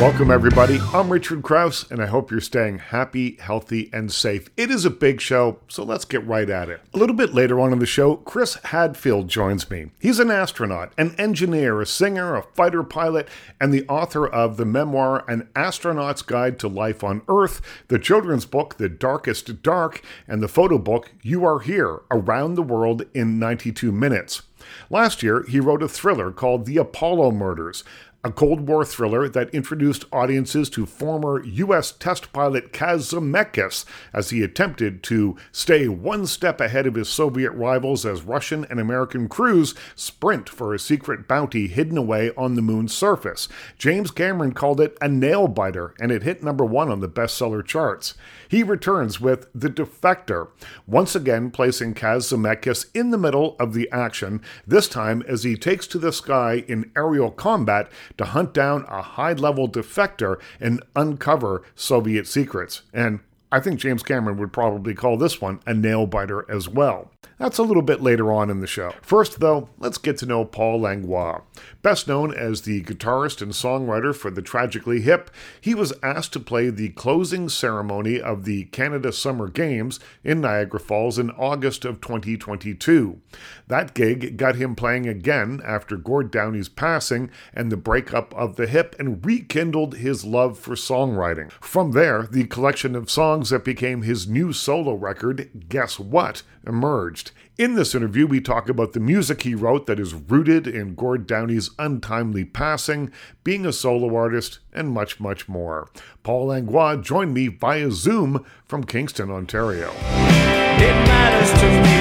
Welcome, everybody. I'm Richard Crouse, and I hope you're staying happy, healthy, and safe. It is a big show, so let's get right at it. A little bit later on in the show, Chris Hadfield joins me. He's an astronaut, an engineer, a singer, a fighter pilot, and the author of the memoir An Astronaut's Guide to Life on Earth, the children's book The Darkest Dark, and the photo book You Are Here Around the World in 92 Minutes. Last year, he wrote a thriller called The Apollo Murders, a Cold War thriller that introduced audiences to former U.S. test pilot Kaz Zemeckis as he attempted to stay one step ahead of his Soviet rivals as Russian and American crews sprint for a secret bounty hidden away on the moon's surface. James Cameron called it a nail biter, and it hit number one on the bestseller charts. He returns with The Defector, once again placing Kaz Zemeckis in the middle of the action, this time as he takes to the sky in aerial combat to hunt down a high level defector and uncover Soviet secrets. And I think James Cameron would probably call this one a nail biter as well. That's a little bit later on in the show. First, though, let's get to know Paul Langlois. Best known as the guitarist and songwriter for the Tragically Hip, he was asked to play the closing ceremony of the Canada Summer Games in Niagara Falls in August of 2022. That gig got him playing again after Gord Downie's passing and the breakup of the hip and rekindled his love for songwriting. From there, the collection of songs that became his new solo record, Guess What, emerged. In this interview, we talk about the music he wrote that is rooted in Gord Downie's untimely passing, being a solo artist, and much, much more. Paul Langlois joined me via Zoom from Kingston, Ontario. It matters to me.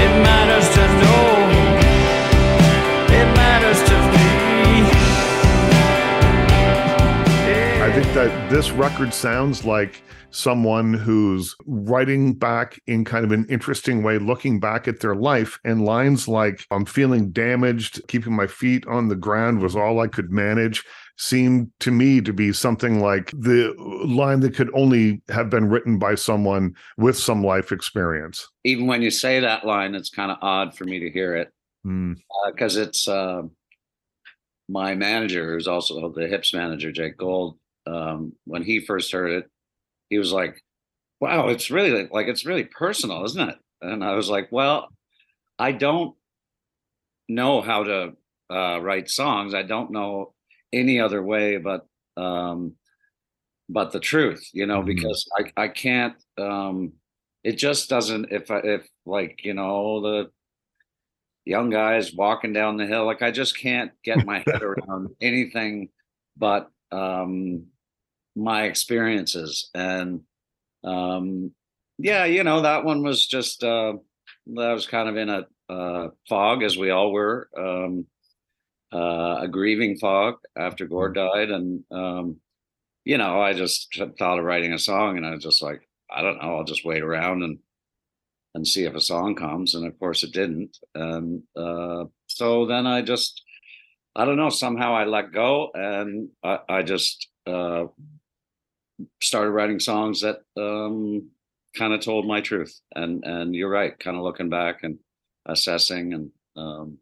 It matters to. That this record sounds like someone who's writing back in kind of an interesting way, looking back at their life. And lines like, I'm feeling damaged, keeping my feet on the ground was all I could manage seemed to me to be something like the line that could only have been written by someone with some life experience. Even when you say that line, it's kind of odd for me to hear it because mm. uh, it's uh, my manager, who's also the Hips manager, Jake Gold. Um, when he first heard it, he was like, wow, it's really like, it's really personal, isn't it? And I was like, well, I don't know how to uh, write songs. I don't know any other way but um, but the truth, you know, mm-hmm. because I I can't. Um, it just doesn't. If I, if like you know the young guys walking down the hill, like I just can't get my head around anything but um, my experiences. And um yeah you know that one was just uh that was kind of in a uh fog as we all were um uh a grieving fog after Gord mm. died. And um you know i just thought of writing a song and i was just like i don't know i'll just wait around and and see if a song comes. And of course it didn't. And uh so then i just i don't know somehow i let go and i, I just uh started writing songs that um, kind of told my truth. And and you're right, kind of looking back and assessing and um,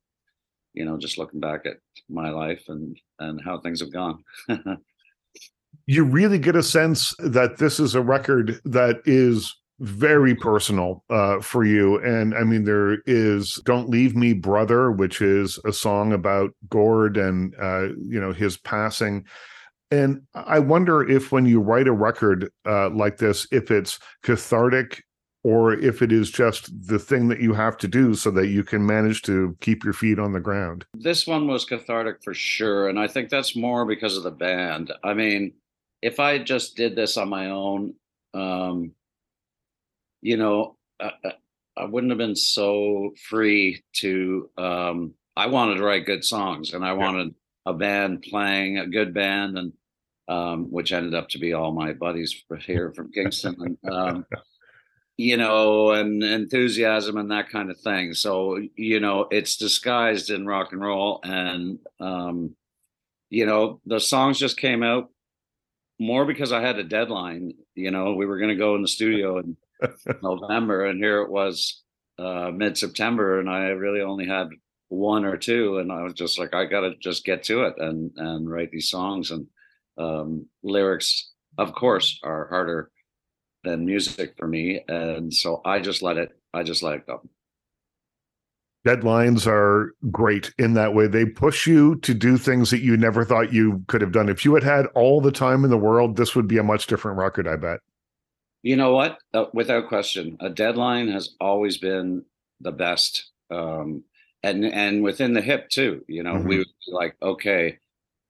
you know just looking back at my life and and how things have gone. you really get a sense that this is a record that is very personal uh, for you. And I mean, there is "Don't Leave Me, Brother," which is a song about Gord and uh, you know his passing. And I wonder if when you write a record uh, like this, if it's cathartic or if it is just the thing that you have to do so that you can manage to keep your feet on the ground. This one was cathartic for sure. And I think that's more because of the band. I mean, if I just did this on my own, um, you know, I, I, wouldn't have been so free to. Um, I wanted to write good songs and I wanted a band playing a good band and um, which ended up to be all my buddies here from Kingston, and, um, you know, and enthusiasm and that kind of thing. So you know, it's disguised in rock and roll, and um, you know, the songs just came out more because I had a deadline. You know, we were going to go in the studio in November, and here it was uh, mid September, and I really only had one or two, and I was just like, I got to just get to it and and write these songs. And um, lyrics, of course, are harder than music for me, and so I just let it. I just let it go. Deadlines are great in that way. They push you to do things that you never thought you could have done. If you had had all the time in the world, this would be a much different record, I bet. You know what? Uh, without question, a deadline has always been the best. Um, and and within the hip too, you know, mm-hmm. we would be like, okay,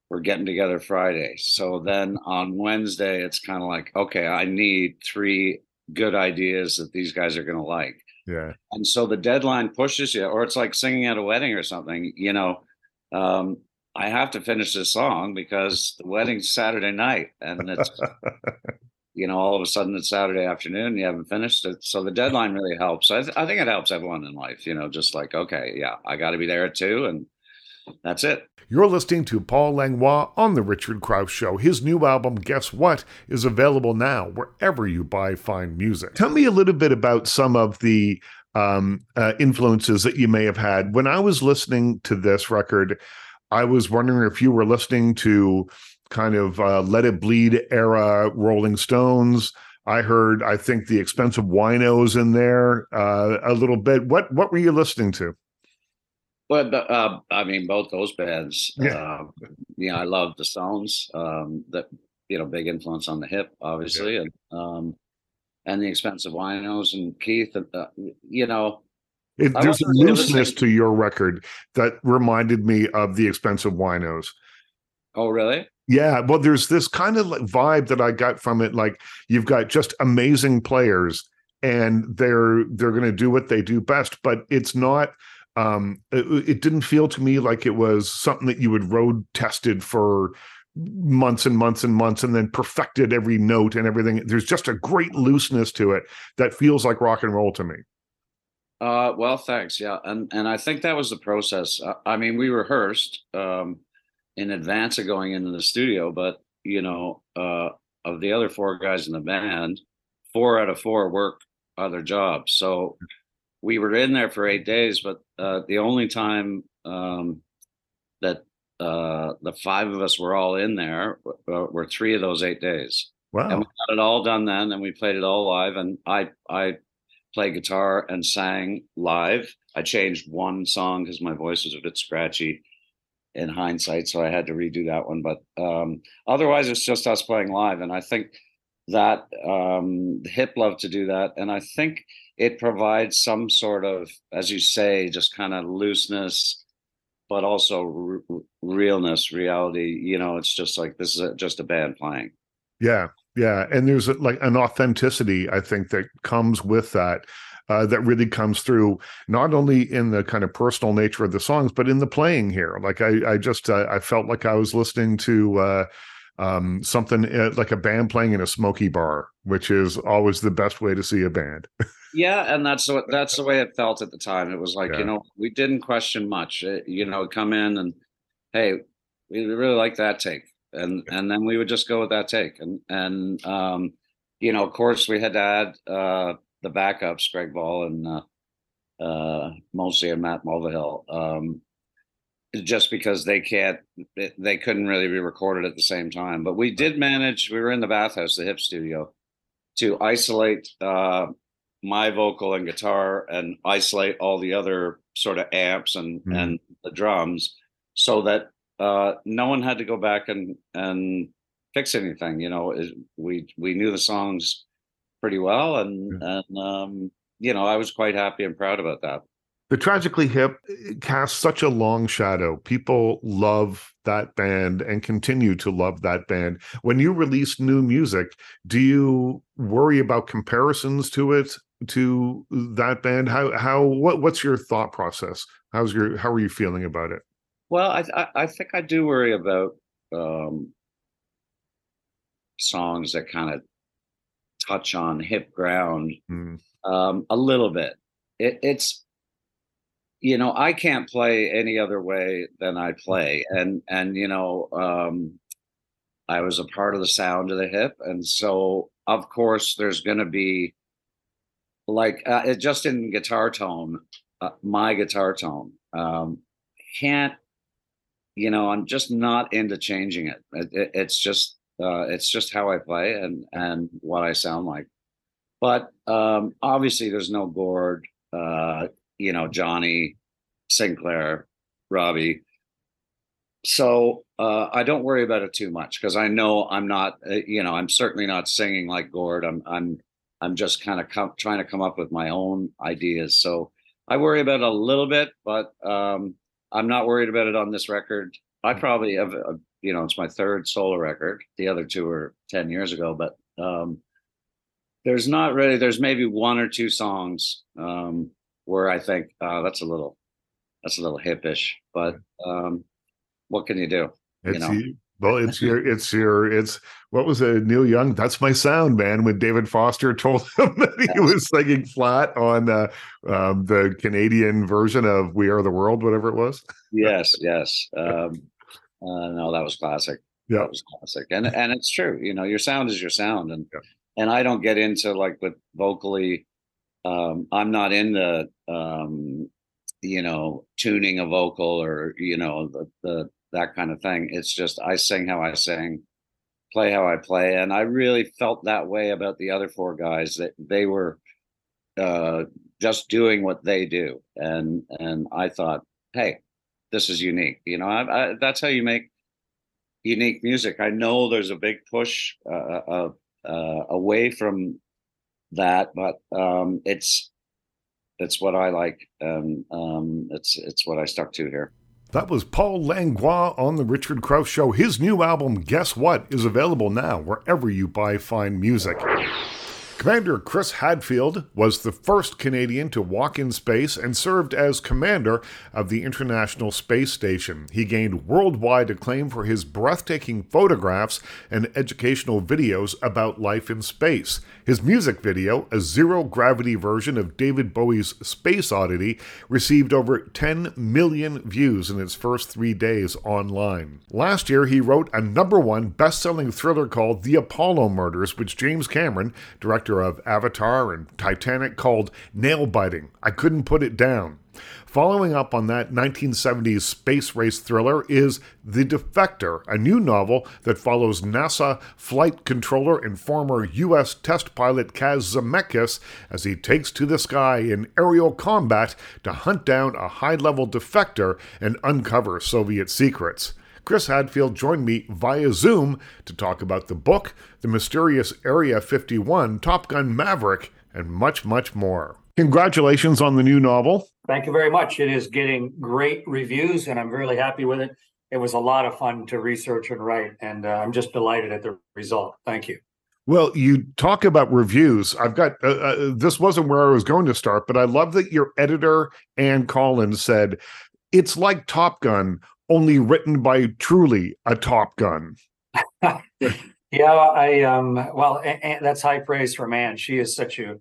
we're getting together Friday. So then on Wednesday, it's kind of like, okay, I need three good ideas that these guys are going to like. Yeah. And so the deadline pushes you, or it's like singing at a wedding or something, you know. Um, I have to finish this song because the wedding's Saturday night and it's you know, all of a sudden it's Saturday afternoon, you haven't finished it. So the deadline really helps. I, th- I think it helps everyone in life, you know, just like, okay, yeah, I got to be there at two, and that's it. You're listening to Paul Langlois on The Richard Crouse Show. His new album, Guess What, is available now wherever you buy fine music. Tell me a little bit about some of the um, uh, influences that you may have had. When I was listening to this record, I was wondering if you were listening to kind of uh, Let It Bleed era Rolling Stones. I heard, I think, the X-Pensive Winos in there uh, a little bit. What what were you listening to? Well, uh, I mean, both those bands. Yeah. Uh, you know, I love the Stones. Um, that you know, big influence on the hip, obviously, yeah. and um, and the X-Pensive Winos and Keith. And, uh, you know, it, there's a looseness to your record that reminded me of the X-Pensive Winos. Oh, really? Yeah, well, there's this kind of like vibe that I got from it. Like you've got just amazing players, and they're they're going to do what they do best, but it's not. Um, it, it didn't feel to me like it was something that you would road tested for months and months and months and then perfected every note and everything. There's just a great looseness to it that feels like rock and roll to me. Uh, well, thanks. Yeah, and and I think that was the process. Uh, I mean, we rehearsed. Um, in advance of going into the studio, but you know, uh, of the other four guys in the band, four out of four work other jobs. So we were in there for eight days, but uh, the only time um, that uh, the five of us were all in there were, were three of those eight days. Wow! And we got it all done then, and we played it all live. And I I played guitar and sang live. I changed one song because my voice was a bit scratchy in hindsight, so I had to redo that one. But um, otherwise, it's just us playing live, and I think that um, Hip love to do that, and I think it provides some sort of, as you say, just kind of looseness, but also realness, reality. You know, it's just like this is a, just a band playing. Yeah, yeah, and there's like an authenticity I think that comes with that uh, that really comes through not only in the kind of personal nature of the songs, but in the playing here. Like I, I just uh, I felt like I was listening to uh, um, something uh, like a band playing in a smoky bar, which is always the best way to see a band. yeah, and that's what that's the way it felt at the time. It was like yeah. you know we didn't question much. It, you know, come in and hey, we really like that take, and and then we would just go with that take, and and um, you know, of course, we had to add uh, the backups, Greg Ball and uh, uh, mostly and Matt Mulvihill, um, just because they can't, they couldn't really be recorded at the same time. But we did manage. We were in the bathhouse, the hip studio, to isolate uh, my vocal and guitar and isolate all the other sort of amps and mm. and the drums, so that uh, no one had to go back and and fix anything. You know, we we knew the songs pretty well, and yeah. and um, you know I was quite happy and proud about that. The Tragically Hip casts such a long shadow. People love that band and continue to love that band. When you release new music, do you worry about comparisons to it to that band? How how what what's your thought process? How's your how are you feeling about it? Well, I I, I think I do worry about um, songs that kind of touch on hip ground mm. um, a little bit. It, it's you know I can't play any other way than I play, and and you know um, I was a part of the sound of the hip, and so of course there's going to be like uh, just in guitar tone, uh, my guitar tone. Um, can't, you know, I'm just not into changing it. it, it it's just, uh, it's just how I play and and what I sound like. But um, obviously, there's no Gord, uh, you know, Johnny, Sinclair, Robbie. So uh, I don't worry about it too much because I know I'm not, uh, you know, I'm certainly not singing like Gord. I'm I'm I'm just kind of com- trying to come up with my own ideas. So I worry about it a little bit, but um, I'm not worried about it on this record. I probably have, you know, it's my third solo record. The other two were 10 years ago, but um, there's not really, there's maybe one or two songs um, where I think uh, that's a little, that's a little hippish, but um, what can you do? It's you know? well, it's your, it's your, it's what was it, Neil Young? That's my sound, man. When David Foster told him that he was singing flat on uh, um, the Canadian version of "We Are the World," whatever it was. yes, yes. Um, uh, no, that was classic. Yeah, that was classic, and and it's true. You know, your sound is your sound, and yeah. and I don't get into like with vocally. Um, I'm not in the um, you know tuning a vocal or you know the, the that kind of thing. It's just I sing how I sing, play how I play, and I really felt that way about the other four guys that they were uh, just doing what they do, and and I thought, hey, this is unique. You know, I, I, that's how you make unique music. I know there's a big push uh, uh, uh, away from that, but um, it's it's what I like, and um, it's it's what I stuck to here. That was Paul Langlois on The Richard Crouse Show. His new album, Guess What, is available now wherever you buy fine music. Commander Chris Hadfield was the first Canadian to walk in space and served as commander of the International Space Station. He gained worldwide acclaim for his breathtaking photographs and educational videos about life in space. His music video, a zero gravity version of David Bowie's Space Oddity, received over 10 million views in its first three days online. Last year, he wrote a number one best selling thriller called The Apollo Murders, which James Cameron, director of Avatar and Titanic, called nail biting. I couldn't put it down. Following up on that 1970s space race thriller is The Defector, a new novel that follows NASA flight controller and former U.S. test pilot Kaz Zemeckis as he takes to the sky in aerial combat to hunt down a high level defector and uncover Soviet secrets. Chris Hadfield joined me via Zoom to talk about the book, the mysterious Area 51, Top Gun Maverick, and much, much more. Congratulations on the new novel. Thank you very much. It is getting great reviews, and I'm really happy with it. It was a lot of fun to research and write, and uh, I'm just delighted at the result. Thank you. Well, you talk about reviews. I've got uh, uh, this wasn't where I was going to start, but I love that your editor Ann Collins said it's like Top Gun, only written by truly a Top Gun. yeah, I um well, that's high praise from Ann. She is such a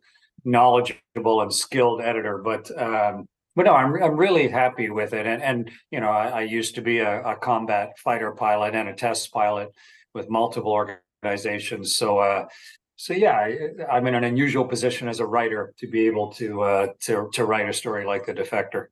knowledgeable and skilled editor, but um but no, I'm I'm really happy with it. And and you know, I, I used to be a, a, combat fighter pilot and a test pilot with multiple organizations. So uh, so yeah, I, am in an unusual position as a writer to be able to uh, to to write a story like The Defector.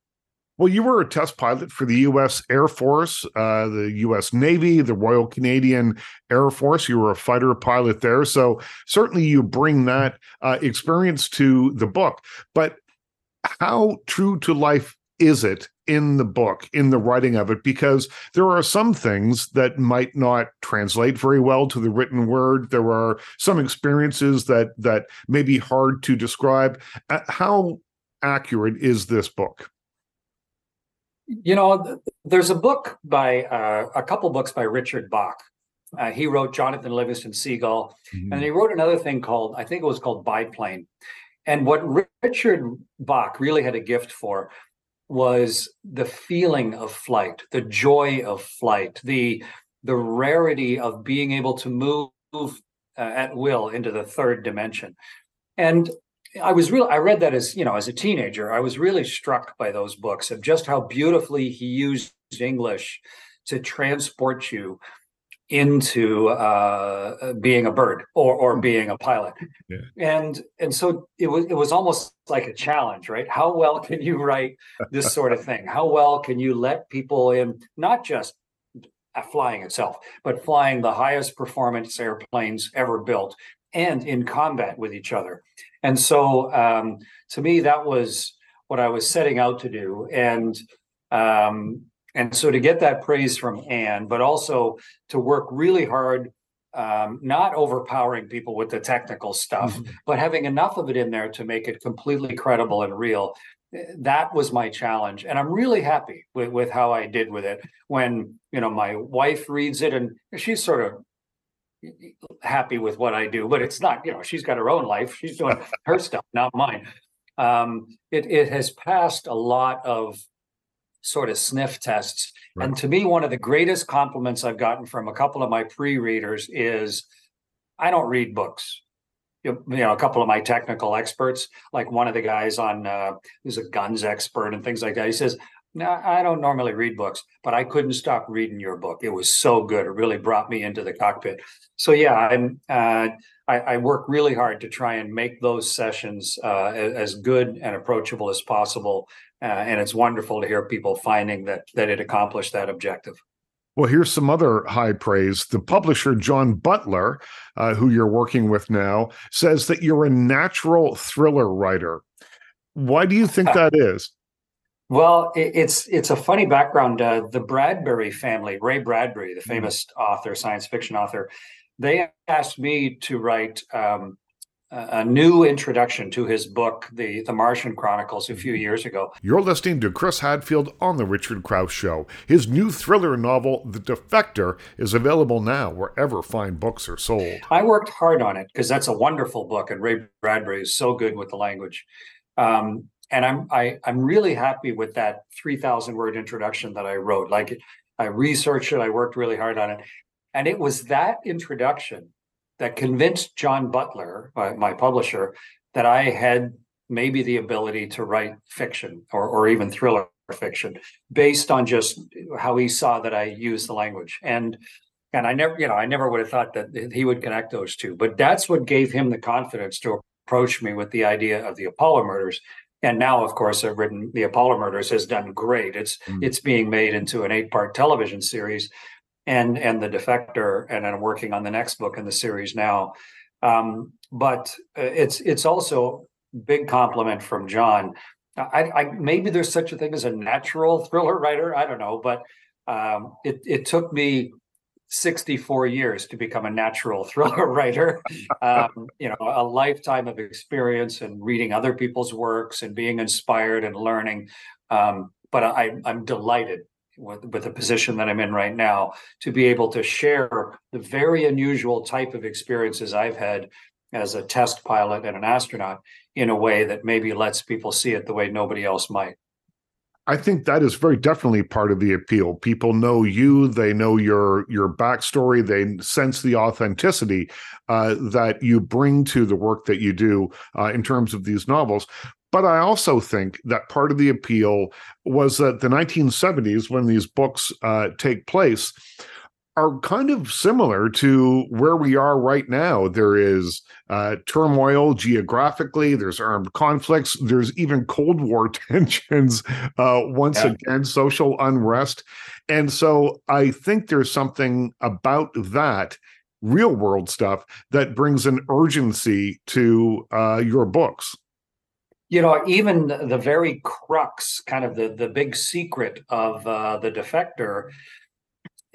Well, you were a test pilot for the U.S. Air Force, uh, the U.S. Navy, the Royal Canadian Air Force. You were a fighter pilot there, so certainly you bring that uh, experience to the book. But how true to life is it in the book, in the writing of it? Because there are some things that might not translate very well to the written word. There are some experiences that that may be hard to describe. Uh, how accurate is this book? You know, there's a book by uh, a couple books by Richard Bach. Uh, he wrote Jonathan Livingston Seagull, mm-hmm. and he wrote another thing called I think it was called Biplane. And what Richard Bach really had a gift for was the feeling of flight, the joy of flight, the the rarity of being able to move uh, at will into the third dimension. And I was real I read that as, you know, as a teenager. I was really struck by those books of just how beautifully he used English to transport you into uh, being a bird or or hmm. being a pilot. Yeah. And and so it was it was almost like a challenge, right? How well can you write this sort of thing? How well can you let people in not just flying itself, but flying the highest performance airplanes ever built and in combat with each other. And so um, to me, that was what I was setting out to do. And um, and so to get that praise from Ann, but also to work really hard, um, not overpowering people with the technical stuff, mm-hmm. but having enough of it in there to make it completely credible and real. That was my challenge, and I'm really happy with, with how I did with it. When you know my wife reads it, and she's sort of happy with what I do, but it's not, you know, she's got her own life. She's doing her stuff, not mine. Um, it, it has passed a lot of sort of sniff tests. Right. And to me, one of the greatest compliments I've gotten from a couple of my pre-readers is I don't read books. You know, a couple of my technical experts, like one of the guys on uh, who's a guns expert and things like that. He says, "No, I don't normally read books, but I couldn't stop reading your book. It was so good. It really brought me into the cockpit." So yeah, I'm uh, I, I, work really hard to try and make those sessions uh, as good and approachable as possible uh, and it's wonderful to hear people finding that that it accomplished that objective. Well, here's some other high praise. The publisher, John Butler, uh, who you're working with now, says that you're a natural thriller writer. Why do you think that is? Well, it's it's a funny background. Uh, the Bradbury family, Ray Bradbury, the mm-hmm. famous mm. author, science fiction author, they asked me to write um, a new introduction to his book, the the Martian Chronicles, a few years ago. You're listening to Chris Hadfield on the Richard Crouse Show. His new thriller novel, The Defector, is available now wherever fine books are sold. I worked hard on it because that's a wonderful book, and Ray Bradbury is so good with the language. Um, and I'm I, I'm really happy with that 3,000 word introduction that I wrote. Like I researched it, I worked really hard on it, and it was that introduction that convinced John Butler, my, my publisher, that I had maybe the ability to write fiction or, or even thriller fiction based on just how he saw that I used the language. And and I never, you know, I never would have thought that he would connect those two. But that's what gave him the confidence to approach me with the idea of the Apollo murders. And now, of course, I've written the Apollo murders has done great. It's mm. it's being made into an eight part television series and and the defector and i'm working on the next book in the series now um, but uh, it's it's also big compliment from john I, I, maybe there's such a thing as a natural thriller writer i don't know but um, it, it took me 64 years to become a natural thriller writer um, you know a lifetime of experience and reading other people's works and being inspired and learning um, but I, i'm delighted with, with the position that I'm in right now to be able to share the very unusual type of experiences I've had as a test pilot and an astronaut in a way that maybe lets people see it the way nobody else might. I think that is very definitely part of the appeal. People know you, they know your your backstory, they sense the authenticity uh, that you bring to the work that you do uh, in terms of these novels. But I also think that part of the appeal was that the 1970s, when these books uh, take place, are kind of similar to where we are right now. There is uh, turmoil geographically, there's armed conflicts, there's even Cold War tensions, uh, once yeah. again, social unrest. And so I think there's something about that real world stuff that brings an urgency to uh, your books you know even the very crux kind of the the big secret of uh, the defector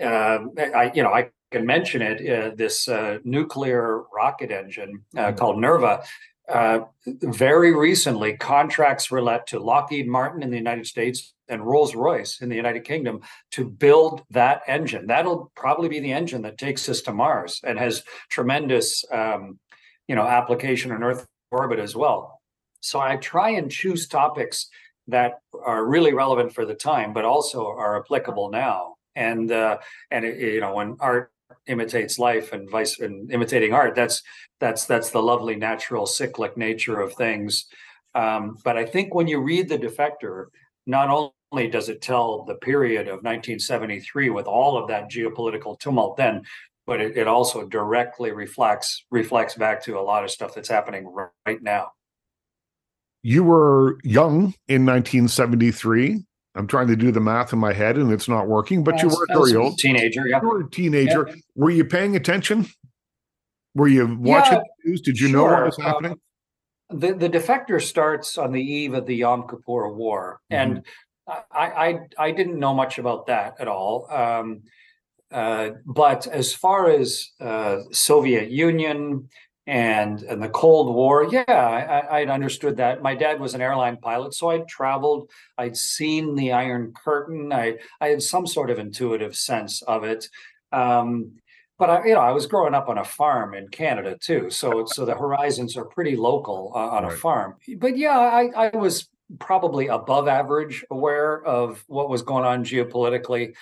i you know i can mention it uh, this uh, nuclear rocket engine uh, mm-hmm. called nerva uh, very recently contracts were let to lockheed martin in the united states and rolls-royce in the united kingdom to build that engine that'll probably be the engine that takes us to mars and has tremendous um, you know application on earth orbit as well so I try and choose topics that are really relevant for the time, but also are applicable now. And uh, and it, you know, when art imitates life and vice and imitating art, that's that's that's the lovely natural cyclic nature of things. Um, but I think when you read the defector, not only does it tell the period of 1973 with all of that geopolitical tumult then, but it, it also directly reflects reflects back to a lot of stuff that's happening right now. You were young in 1973. I'm trying to do the math in my head and it's not working, but you were very old. Teenager, yeah. You were a teenager. Yeah. Were you paying attention? Were you watching yeah, the news? Did you sure. know what was happening? Um, the the defector starts on the eve of the Yom Kippur War, mm-hmm. and I, I I didn't know much about that at all. Um, uh, but as far as uh, Soviet Union and and the Cold War, yeah, I, I'd understood that. My dad was an airline pilot, so I'd traveled. I'd seen the Iron Curtain. I I had some sort of intuitive sense of it. Um, but I, you know, I was growing up on a farm in Canada too, so so the horizons are pretty local uh, on right. a farm. But yeah, I, I was probably above average aware of what was going on geopolitically.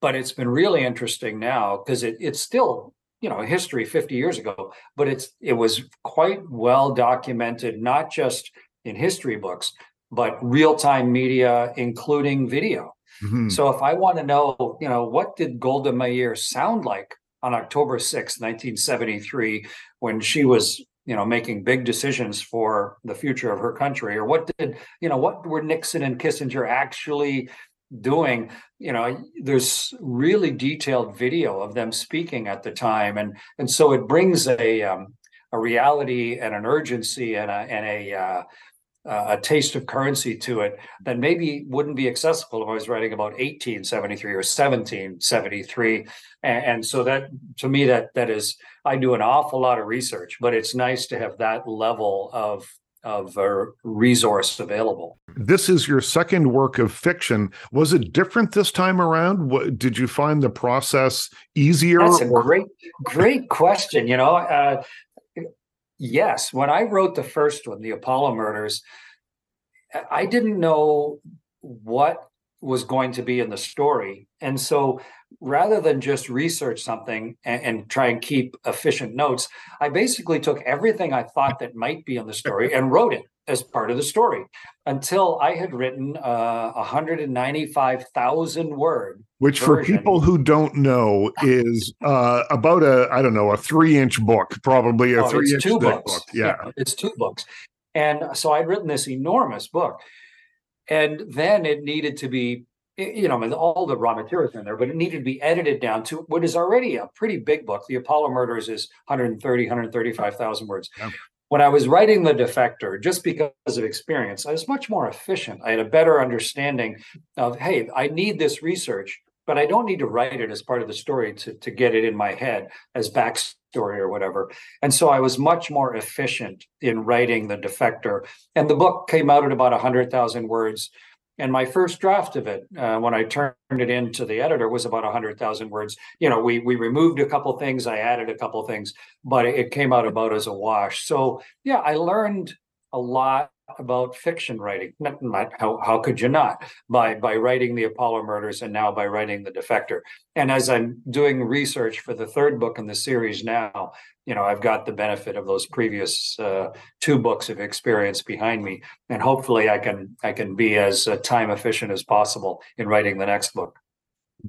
But it's been really interesting now because it, it's still you know history 50 years ago, but it's it was quite well documented, not just in history books, but real time media, including video. Mm-hmm. So if I want to know, you know, what did Golda Meir sound like on October 6, 1973, when she was, you know, making big decisions for the future of her country? Or what did, you know, what were Nixon and Kissinger actually doing? You know, there's really detailed video of them speaking at the time. And and so it brings a um, a reality and an urgency and a and a uh, a taste of currency to it that maybe wouldn't be accessible if I was writing about 1873 or 1773. And, and, so that to me that that is I do an awful lot of research, but it's nice to have that level of of a resource available. This is your second work of fiction. Was it different this time around? What, did you find the process easier? That's a or- great, great question. You know, uh, yes, when I wrote the first one, the Apollo murders, I didn't know what was going to be in the story. And so rather than just research something and, and, try and keep efficient notes, I basically took everything I thought that might be in the story and wrote it as part of the story until I had written uh, 195,000 word. Which, version. for people who don't know, is uh, about a I don't know a three inch book, probably a oh, three inch book. yeah, it's two books, and so I'd written this enormous book, and then it needed to be you know, I mean, all the raw materials in there, but it needed to be edited down to what is already a pretty big book. The Apollo Murders is 130, 135,000 words. Yeah when I was writing The Defector, just because of experience, I was much more efficient. I had a better understanding of, hey, I need this research, but I don't need to write it as part of the story to, to get it in my head as backstory or whatever. And so I was much more efficient in writing The Defector. And the book came out at about 100,000 words. And my first draft of it, uh, when I turned it in to the editor, was about 100,000 words. You know, we we removed a couple things, I added a couple things, but it came out about as a wash. So yeah, I learned a lot about fiction writing. Not, not, how how could you not by by writing the Apollo murders and now by writing the Defector. And as I'm doing research for the third book in the series now, you know, I've got the benefit of those previous uh, two books of experience behind me, and hopefully, I can I can be as uh, time efficient as possible in writing the next book.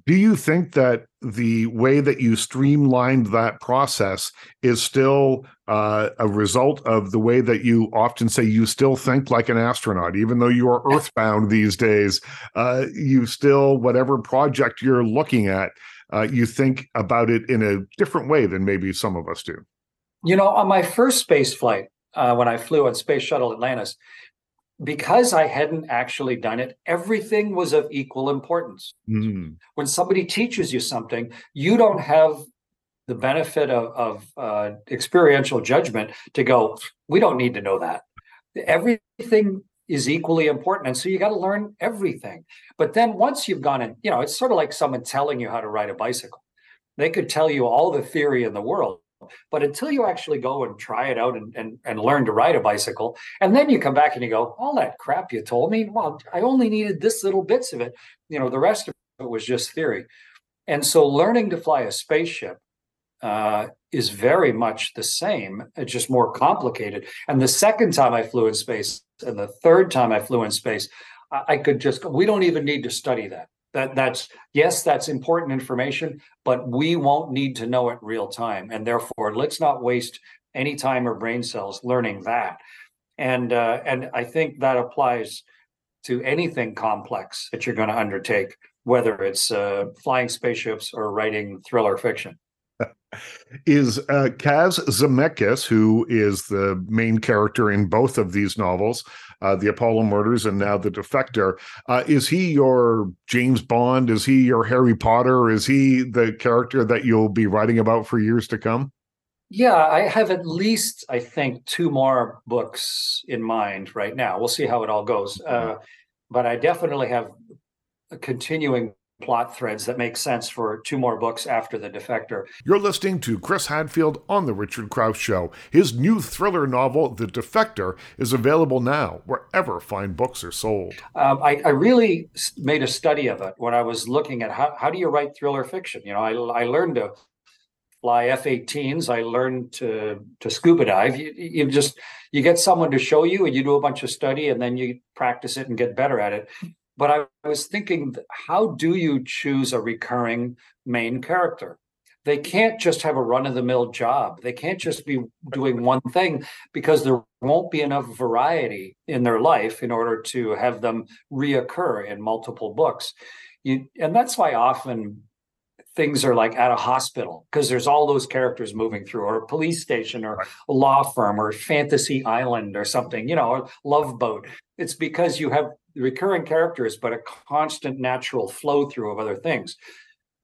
Do you think that the way that you streamlined that process is still uh, a result of the way that you often say you still think like an astronaut, even though you are earthbound these days? Uh, you still, whatever project you're looking at, uh, you think about it in a different way than maybe some of us do. You know, on my first space flight, uh, when I flew on Space Shuttle Atlantis, because I hadn't actually done it, everything was of equal importance. Mm. When somebody teaches you something, you don't have the benefit of, of uh, experiential judgment to go, we don't need to know that. Everything is equally important. And so you got to learn everything. But then once you've gone in, you know, it's sort of like someone telling you how to ride a bicycle. They could tell you all the theory in the world, but until you actually go and try it out and, and, and learn to ride a bicycle, and then you come back and you go, all that crap you told me, well, I only needed this little bits of it. You know, the rest of it was just theory. And so learning to fly a spaceship uh, is very much the same. It's just more complicated. And the second time I flew in space and the third time I flew in space, I, I could just we don't even need to study that. That that's yes, that's important information, but we won't need to know it real time, and therefore let's not waste any time or brain cells learning that. And uh, and I think that applies to anything complex that you're going to undertake, whether it's uh, flying spaceships or writing thriller fiction is uh, Kaz Zemeckis, who is the main character in both of these novels, uh, The Apollo Murders and now The Defector. Uh, is he your James Bond? Is he your Harry Potter? Is he the character that you'll be writing about for years to come? Yeah, I have at least, I think, two more books in mind right now. We'll see how it all goes. Mm-hmm. Uh, but I definitely have a continuing plot threads that make sense for two more books after The Defector. You're listening to Chris Hadfield on The Richard Crouse Show. His new thriller novel, The Defector, is available now wherever fine books are sold. Um, I, I, really made a study of it when I was looking at how, how do you write thriller fiction? You know, I, I learned to fly F-18s. I learned to to scuba dive. You, you just you get someone to show you, and you do a bunch of study, and then you practice it and get better at it. But I was thinking, how do you choose a recurring main character? They can't just have a run of the mill job. They can't just be doing one thing because there won't be enough variety in their life in order to have them reoccur in multiple books. You, and that's why often things are like at a hospital because there's all those characters moving through, or a police station, or a law firm, or fantasy island, or something, you know, or love boat. It's because you have recurring characters, but a constant natural flow through of other things.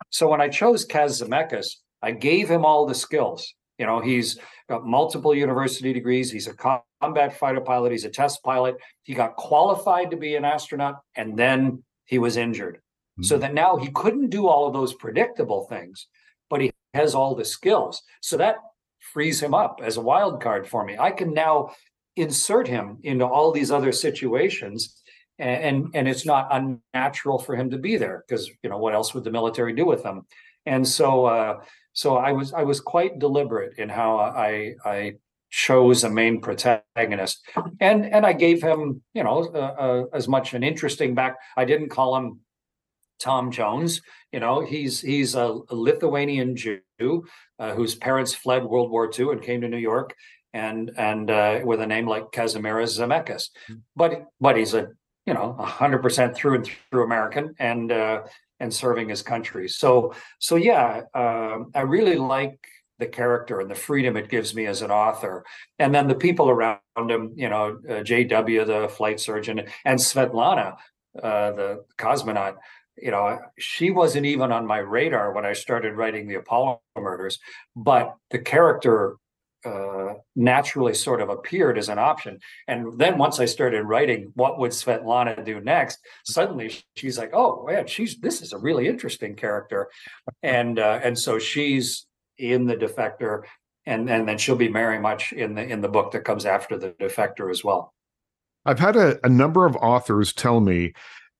So when I chose Kaz Zemeckis, I gave him all the skills. You know, he's got multiple university degrees. He's a combat fighter pilot. He's a test pilot. He got qualified to be an astronaut, and then he was injured. Mm-hmm. So that now he couldn't do all of those predictable things, but he has all the skills. So that frees him up as a wild card for me. I can now insert him into all these other situations and and it's not unnatural for him to be there because you know what else would the military do with them and so uh, so i was i was quite deliberate in how i i chose a main protagonist and and i gave him you know uh, uh, as much an interesting back i didn't call him tom jones you know he's he's a, a lithuanian jew uh, whose parents fled world war ii and came to new york and and uh, with a name like Kazimieras Zemeckis. Hmm. But but he's a you know, hundred percent through and through American and uh, and serving his country. So so yeah, uh, I really like the character and the freedom it gives me as an author, and then the people around him. You know, uh, J.W. the flight surgeon and Svetlana, uh, the cosmonaut. You know, she wasn't even on my radar when I started writing the Apollo murders, but the character uh, naturally sort of appeared as an option. And then once I started writing, what would Svetlana do next? Suddenly she's like, oh man, she's this is a really interesting character, and uh, and so she's in the Defector, and and then she'll be very much in the in the book that comes after the Defector as well. I've had a, a number of authors tell me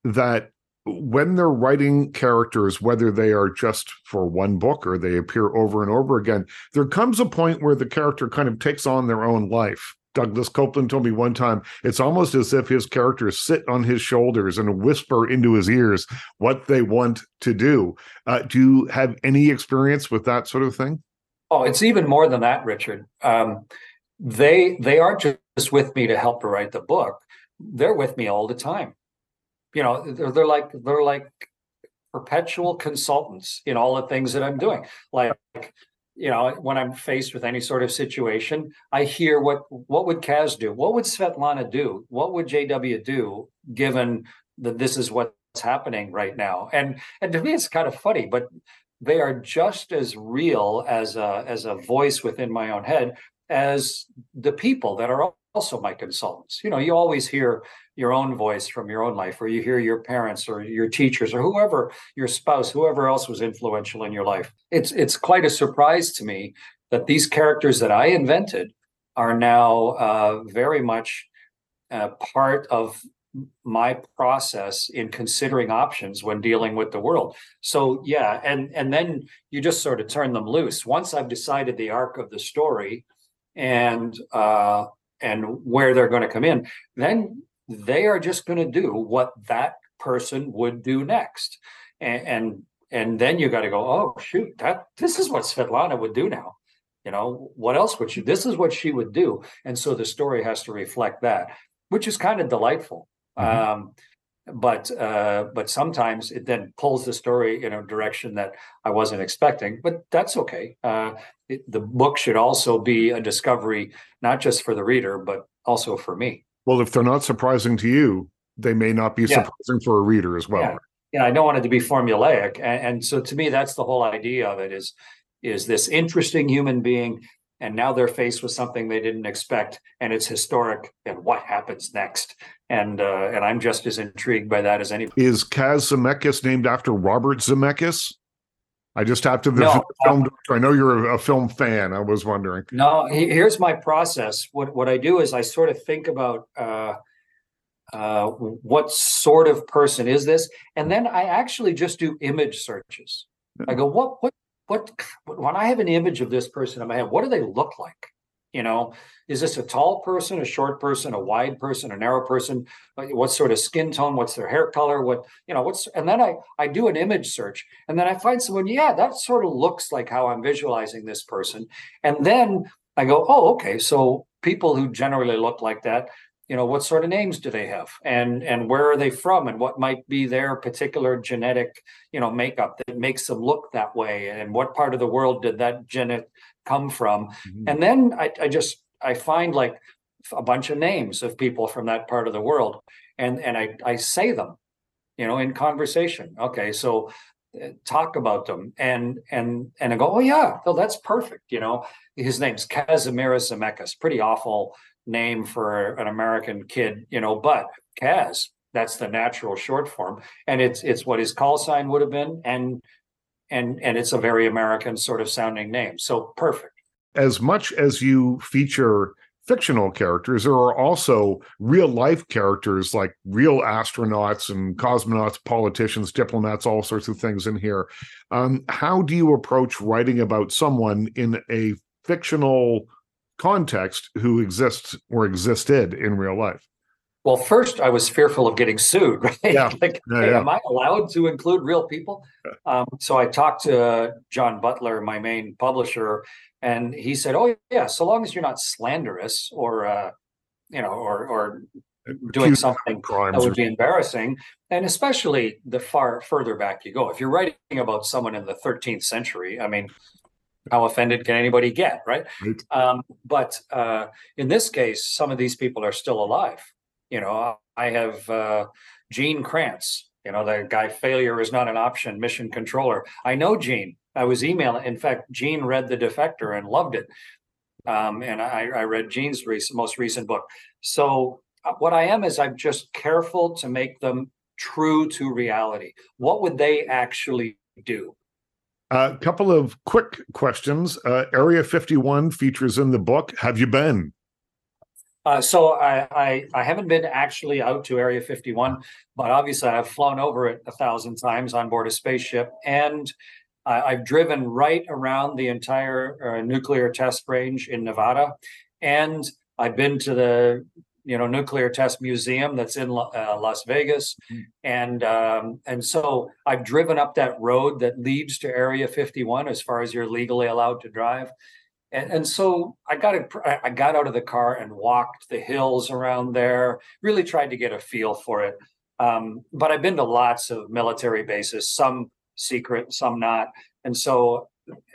that when they're writing characters, whether they are just for one book or they appear over and over again, there comes a point where the character kind of takes on their own life. Douglas Coupland told me one time it's almost as if his characters sit on his shoulders and whisper into his ears what they want to do. Uh, do you have any experience with that sort of thing? Oh, it's even more than that, Richard. Um, they they aren't just with me to help to write the book; they're with me all the time you know they're, they're like they're like perpetual consultants in all the things that i'm doing. Like you know when i'm faced with any sort of situation i hear what what would kaz do? What would svetlana do? What would jw do given that this is what's happening right now? And and to me it's kind of funny but they are just as real as a as a voice within my own head as the people that are also my consultants. You know, you always hear your own voice from your own life, or you hear your parents or your teachers or whoever, your spouse, whoever else was influential in your life. It's it's quite a surprise to me that these characters that I invented are now uh, very much uh, part of my process in considering options when dealing with the world so yeah and and then you just sort of turn them loose once i've decided the arc of the story and uh and where they're going to come in then they are just going to do what that person would do next. And and, and then you got to go, oh shoot, that this is what Svetlana would do now. You know, what else would she? This is what she would do. And so the story has to reflect that, which is kind of delightful. Mm-hmm. Um, but uh, but sometimes it then pulls the story in a direction that I wasn't expecting. But that's okay. Uh, it, the book should also be a discovery, not just for the reader, but also for me. Well, if they're not surprising to you, they may not be yeah. surprising for a reader as well. Yeah. yeah, I don't want it to be formulaic, and, and so to me, that's the whole idea of it. Is is this interesting human being and now they're faced with something they didn't expect and it's historic and what happens next? And uh, and i'm just as intrigued by that as anybody is kaz zemeckis named after robert zemeckis? I just have to the no, film uh, i know you're a, a, film fan i was wondering. No here's my process. What what i do is i sort of think about uh, uh, what sort of person is this? And then i actually just do image searches. I go what what what when I have an image of this person in my head, what do they look like? You know, is this a tall person, a short person, a wide person, a narrow person? What sort of skin tone? What's their hair color? What you know? What's and then I I do an image search, and then I find someone. Yeah, that sort of looks like how I'm visualizing this person, and then I go, oh, okay. So people who generally look like that you know what sort of names do they have? And and where are they from? And what might be their particular genetic you know makeup that makes them look that way? And what part of the world did that genetic come from? Mm-hmm. and then I, I just i find like a bunch of names of people from that part of the world. And and i i say them you know in conversation. Okay so uh, talk about them. And and and i go oh yeah well that's perfect you know? His name's kazimieras zemeckis pretty awful name for an American kid, you know, but Kaz, that's the natural short form. And it's it's what his call sign would have been. And and and it's a very American sort of sounding name. So perfect. As much as you feature fictional characters, there are also real life characters like real astronauts and cosmonauts, politicians, diplomats, all sorts of things in here. Um, how do you approach writing about someone in a fictional context who exists or existed in real life. Well, first, I was fearful of getting sued. Right? Yeah. like, yeah, hey, yeah. am I allowed to include real people? Um, so I talked to John Butler, my main publisher, and he said, "Oh, yeah, so long as you're not slanderous or, uh, you know, or or doing something that would be embarrassing, and especially the far further back you go. If you're writing about someone in the 13th century, I mean, how offended can anybody get, right? right. Um, but uh, in this case, some of these people are still alive. You know, I have uh, Gene Kranz. You know, the guy failure is not an option, mission controller. I know Gene. I was emailing. In fact, Gene read The Defector and loved it. Um, and I, I, read Gene's recent, most recent book. So uh, what I am is I'm just careful to make them true to reality. What would they actually do? A uh, couple of quick questions. Uh, Area 51 features in the book. Have you been? Uh, so I, I, I haven't been actually out to Area 51, but obviously I've flown over it a thousand times on board a spaceship, and I, have driven right around the entire uh, nuclear test range in Nevada, and I've been to the you know nuclear test museum that's in uh, Las Vegas, mm-hmm. and um, and so I've driven up that road that leads to Area 51 as far as you're legally allowed to drive, and and so I got it. I got out of the car and walked the hills around there. Really tried to get a feel for it. Um, but I've been to lots of military bases, some secret, some not, and so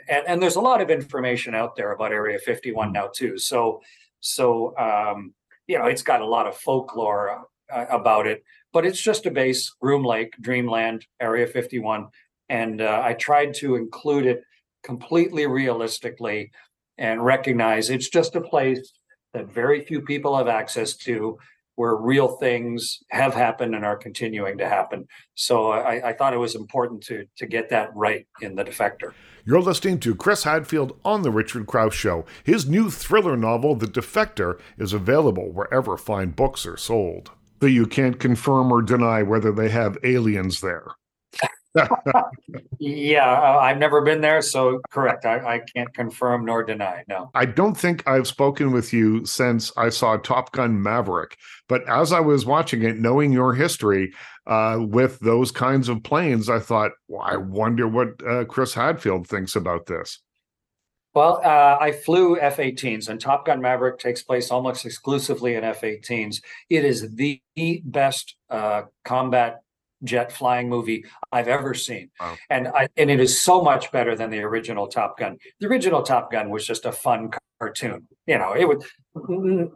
and, and there's a lot of information out there about Area 51 mm. now too. So so um, you know, it's got a lot of folklore uh, about it, but it's just a base, Groom Lake, Dreamland, Area 51. And uh, I tried to include it completely realistically and recognize it's just a place that very few people have access to where real things have happened and are continuing to happen. So I, I, thought it was important to to get that right in the defector. You're listening to Chris Hadfield on The Richard Crouse Show. His new thriller novel, The Defector, is available wherever fine books are sold. Though you can't confirm or deny whether they have aliens there. yeah, uh, I've never been there, so correct. I, I can't confirm nor deny. No, I don't think I've spoken with you since I saw Top Gun Maverick. But as I was watching it, knowing your history uh, with those kinds of planes, I thought, well, I wonder what uh, Chris Hadfield thinks about this. Well, uh, I flew F 18s, and Top Gun Maverick takes place almost exclusively in F 18s. It is the best uh, combat jet flying movie I've ever seen. Wow. And I, and it is so much better than the original Top Gun. The original Top Gun was just a fun cartoon. You know, it was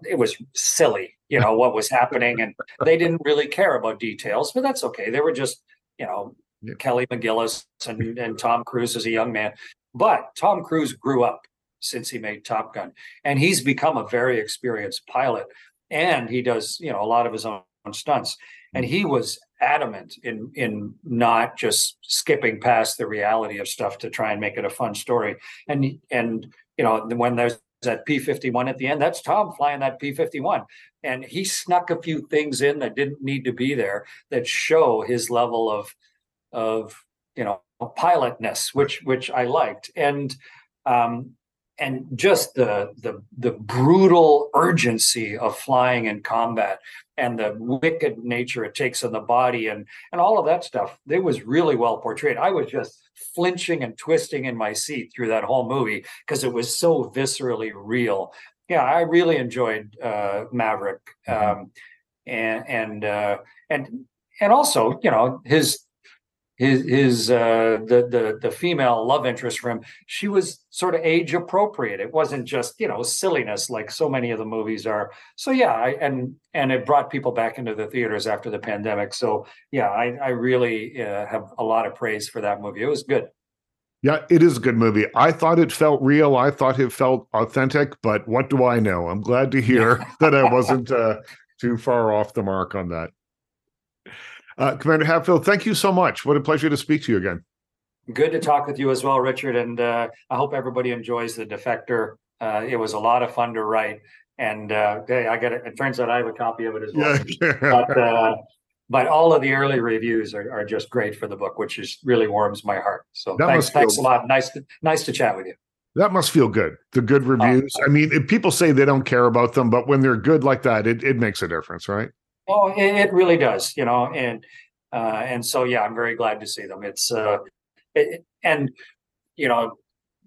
it was silly, you know, what was happening and they didn't really care about details, but that's okay. They were just, you know, yeah. Kelly McGillis and, and Tom Cruise as a young man. But Tom Cruise grew up since he made Top Gun, and he's become a very experienced pilot. And he does, you know, a lot of his own stunts. And he was adamant in in not just skipping past the reality of stuff to try and make it a fun story. And and you know, when there's that P51 at the end, that's Tom flying that P51. And he snuck a few things in that didn't need to be there that show his level of of you know pilotness, which which I liked, and um, and just the the the brutal urgency of flying in combat and the wicked nature it takes on the body and and all of that stuff. It was really well portrayed. I was just flinching and twisting in my seat through that whole movie because it was so viscerally real. Yeah, I really enjoyed uh, Maverick, mm-hmm. um, and and uh, and and also you know his his his uh, the the the female love interest for him, she was sort of age appropriate. It wasn't just you know silliness like so many of the movies are. So yeah, I, and and it brought people back into the theaters after the pandemic. So yeah, I I really uh, have a lot of praise for that movie. It was good. Yeah, it is a good movie. I thought it felt real. I thought it felt authentic, but what do I know? I'm glad to hear that I wasn't uh, too far off the mark on that. Uh, Commander Hadfield, thank you so much. What a pleasure to speak to you again. Good to talk with you as well, Richard. And uh, I hope everybody enjoys the Defector. Uh, it was a lot of fun to write. And uh, hey, I got it. It turns out I have a copy of it as well. Yeah. but, uh, but all of the early reviews are, are just great for the book, which is really warms my heart. So that thanks, thanks a lot. Nice to, nice to chat with you. That must feel good. The good oh, reviews. I mean, people say they don't care about them, but when they're good like that, it, it makes a difference, right? Oh, it, it really does, you know, and uh, and so yeah, I'm very glad to see them. It's uh, it, and you know,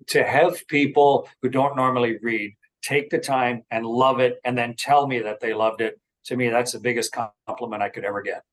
to have people who don't normally read take the time and love it, and then tell me that they loved it. To me, that's the biggest compliment I could ever get.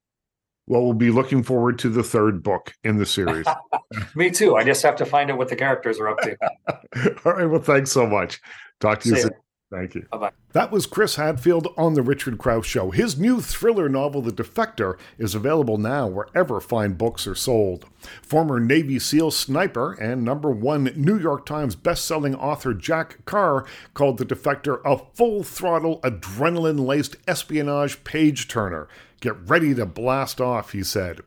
Well, we'll be looking forward to the third book in the series. me too. I just have to find out what the characters are up to. All right. Well, thanks so much. Talk to you See soon. Thank you. Bye bye. That was Chris Hadfield on The Richard Crouse Show. His new thriller novel, The Defector, is available now wherever fine books are sold. Former Navy SEAL sniper and number one New York Times bestselling author Jack Carr called The Defector a full throttle, adrenaline laced espionage page turner. Get ready to blast off, he said.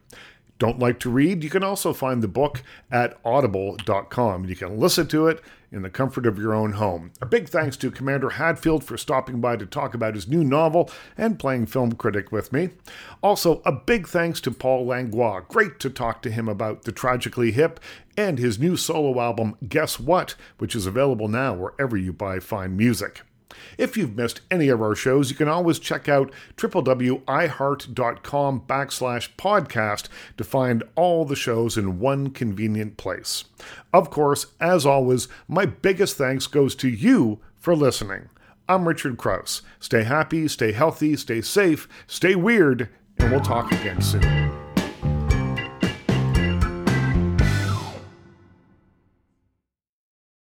Don't like to read? You can also find the book at audible.com. You can listen to it in the comfort of your own home. A big thanks to Commander Hadfield for stopping by to talk about his new novel and playing film critic with me. Also, a big thanks to Paul Langlois. Great to talk to him about The Tragically Hip and his new solo album, Guess What, which is available now wherever you buy fine music. If you've missed any of our shows, you can always check out www.iheart.com backslash podcast to find all the shows in one convenient place. Of course, as always, my biggest thanks goes to you for listening. I'm Richard Crouse. Stay happy, stay healthy, stay safe, stay weird, and we'll talk again soon.